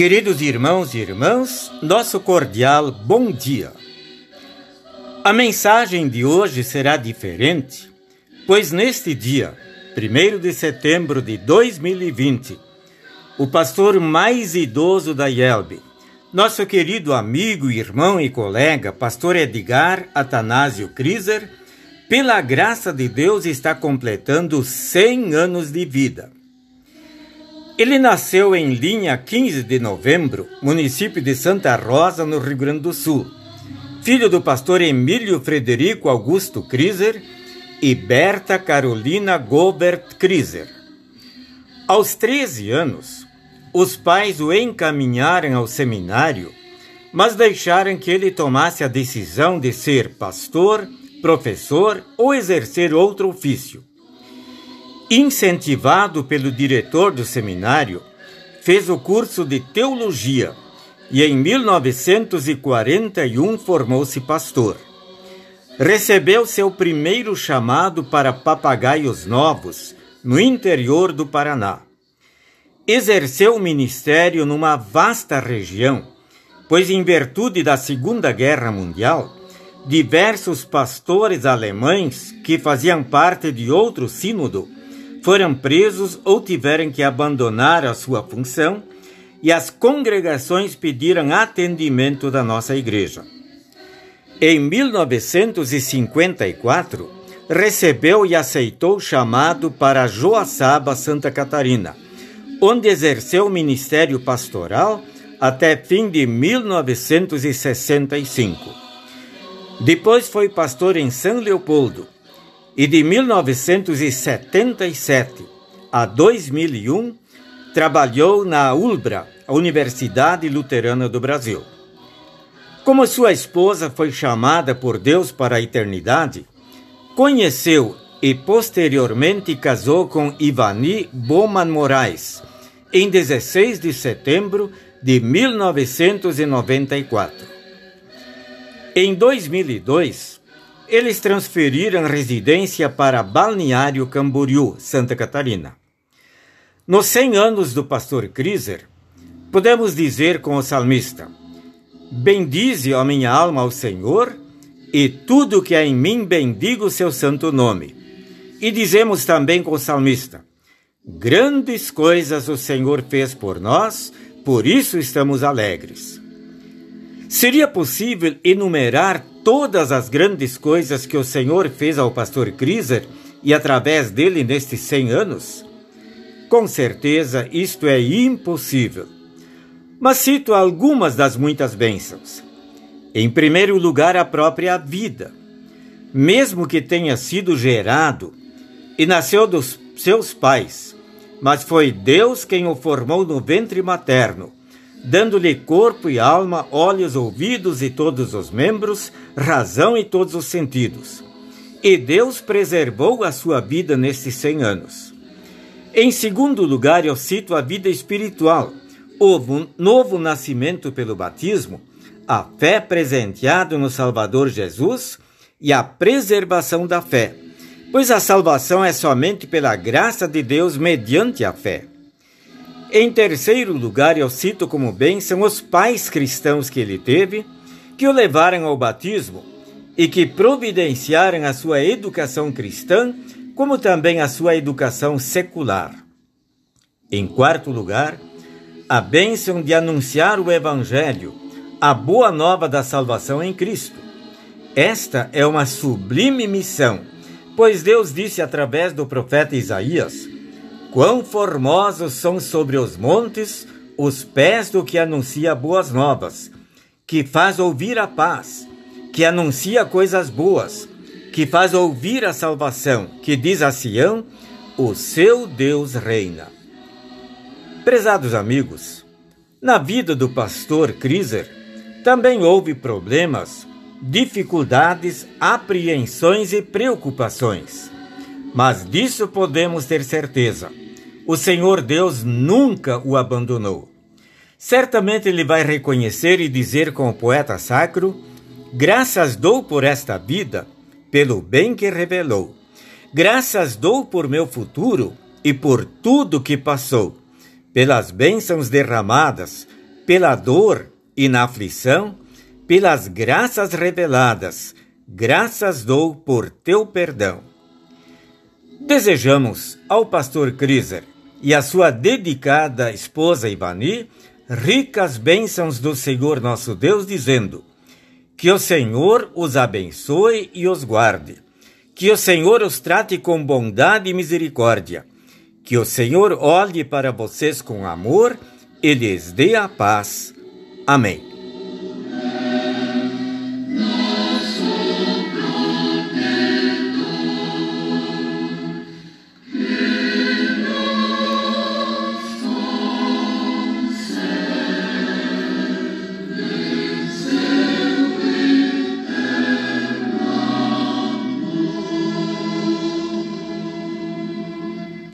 Queridos irmãos e irmãs, nosso cordial bom dia. A mensagem de hoje será diferente, pois neste dia, 1 de setembro de 2020, o pastor mais idoso da IELB, nosso querido amigo, irmão e colega, pastor Edgar Atanásio Kriser, pela graça de Deus está completando 100 anos de vida. Ele nasceu em Linha 15 de novembro, município de Santa Rosa, no Rio Grande do Sul. Filho do pastor Emílio Frederico Augusto Kriser e Berta Carolina Gobert Kriser. Aos 13 anos, os pais o encaminharam ao seminário, mas deixaram que ele tomasse a decisão de ser pastor, professor ou exercer outro ofício. Incentivado pelo diretor do seminário, fez o curso de teologia e em 1941 formou-se pastor. Recebeu seu primeiro chamado para Papagaios Novos, no interior do Paraná. Exerceu o ministério numa vasta região, pois, em virtude da Segunda Guerra Mundial, diversos pastores alemães que faziam parte de outro sínodo foram presos ou tiveram que abandonar a sua função e as congregações pediram atendimento da nossa igreja. Em 1954, recebeu e aceitou o chamado para Joaçaba, Santa Catarina, onde exerceu o ministério pastoral até fim de 1965. Depois foi pastor em São Leopoldo, e de 1977 a 2001 trabalhou na ULBRA, a Universidade Luterana do Brasil. Como sua esposa foi chamada por Deus para a eternidade, conheceu e posteriormente casou com Ivani Bowman Moraes em 16 de setembro de 1994. Em 2002, eles transferiram residência para Balneário Camboriú, Santa Catarina. Nos 100 anos do pastor Kriser, podemos dizer com o salmista: Bendize a minha alma ao Senhor, e tudo que há em mim bendiga o seu santo nome. E dizemos também com o salmista: Grandes coisas o Senhor fez por nós, por isso estamos alegres. Seria possível enumerar todas as grandes coisas que o Senhor fez ao pastor Kriser e através dele nestes 100 anos? Com certeza isto é impossível. Mas cito algumas das muitas bênçãos. Em primeiro lugar, a própria vida. Mesmo que tenha sido gerado e nasceu dos seus pais, mas foi Deus quem o formou no ventre materno dando-lhe corpo e alma, olhos, ouvidos e todos os membros, razão e todos os sentidos. E Deus preservou a sua vida nestes cem anos. Em segundo lugar, eu cito a vida espiritual, o novo nascimento pelo batismo, a fé presenteada no Salvador Jesus e a preservação da fé, pois a salvação é somente pela graça de Deus mediante a fé. Em terceiro lugar, eu cito como bênção os pais cristãos que ele teve, que o levaram ao batismo e que providenciaram a sua educação cristã, como também a sua educação secular. Em quarto lugar, a bênção de anunciar o Evangelho, a boa nova da salvação em Cristo. Esta é uma sublime missão, pois Deus disse através do profeta Isaías Quão formosos são sobre os montes os pés do que anuncia boas novas, que faz ouvir a paz, que anuncia coisas boas, que faz ouvir a salvação, que diz a Sião: o seu Deus reina. Prezados amigos, na vida do pastor Kriser também houve problemas, dificuldades, apreensões e preocupações. Mas disso podemos ter certeza o Senhor Deus nunca o abandonou. Certamente ele vai reconhecer e dizer com o poeta sacro: Graças dou por esta vida, pelo bem que revelou. Graças dou por meu futuro e por tudo que passou, pelas bênçãos derramadas, pela dor e na aflição, pelas graças reveladas, graças dou por teu perdão. Desejamos ao pastor Criser e à sua dedicada esposa Ivani ricas bênçãos do Senhor nosso Deus, dizendo: Que o Senhor os abençoe e os guarde. Que o Senhor os trate com bondade e misericórdia. Que o Senhor olhe para vocês com amor e lhes dê a paz. Amém.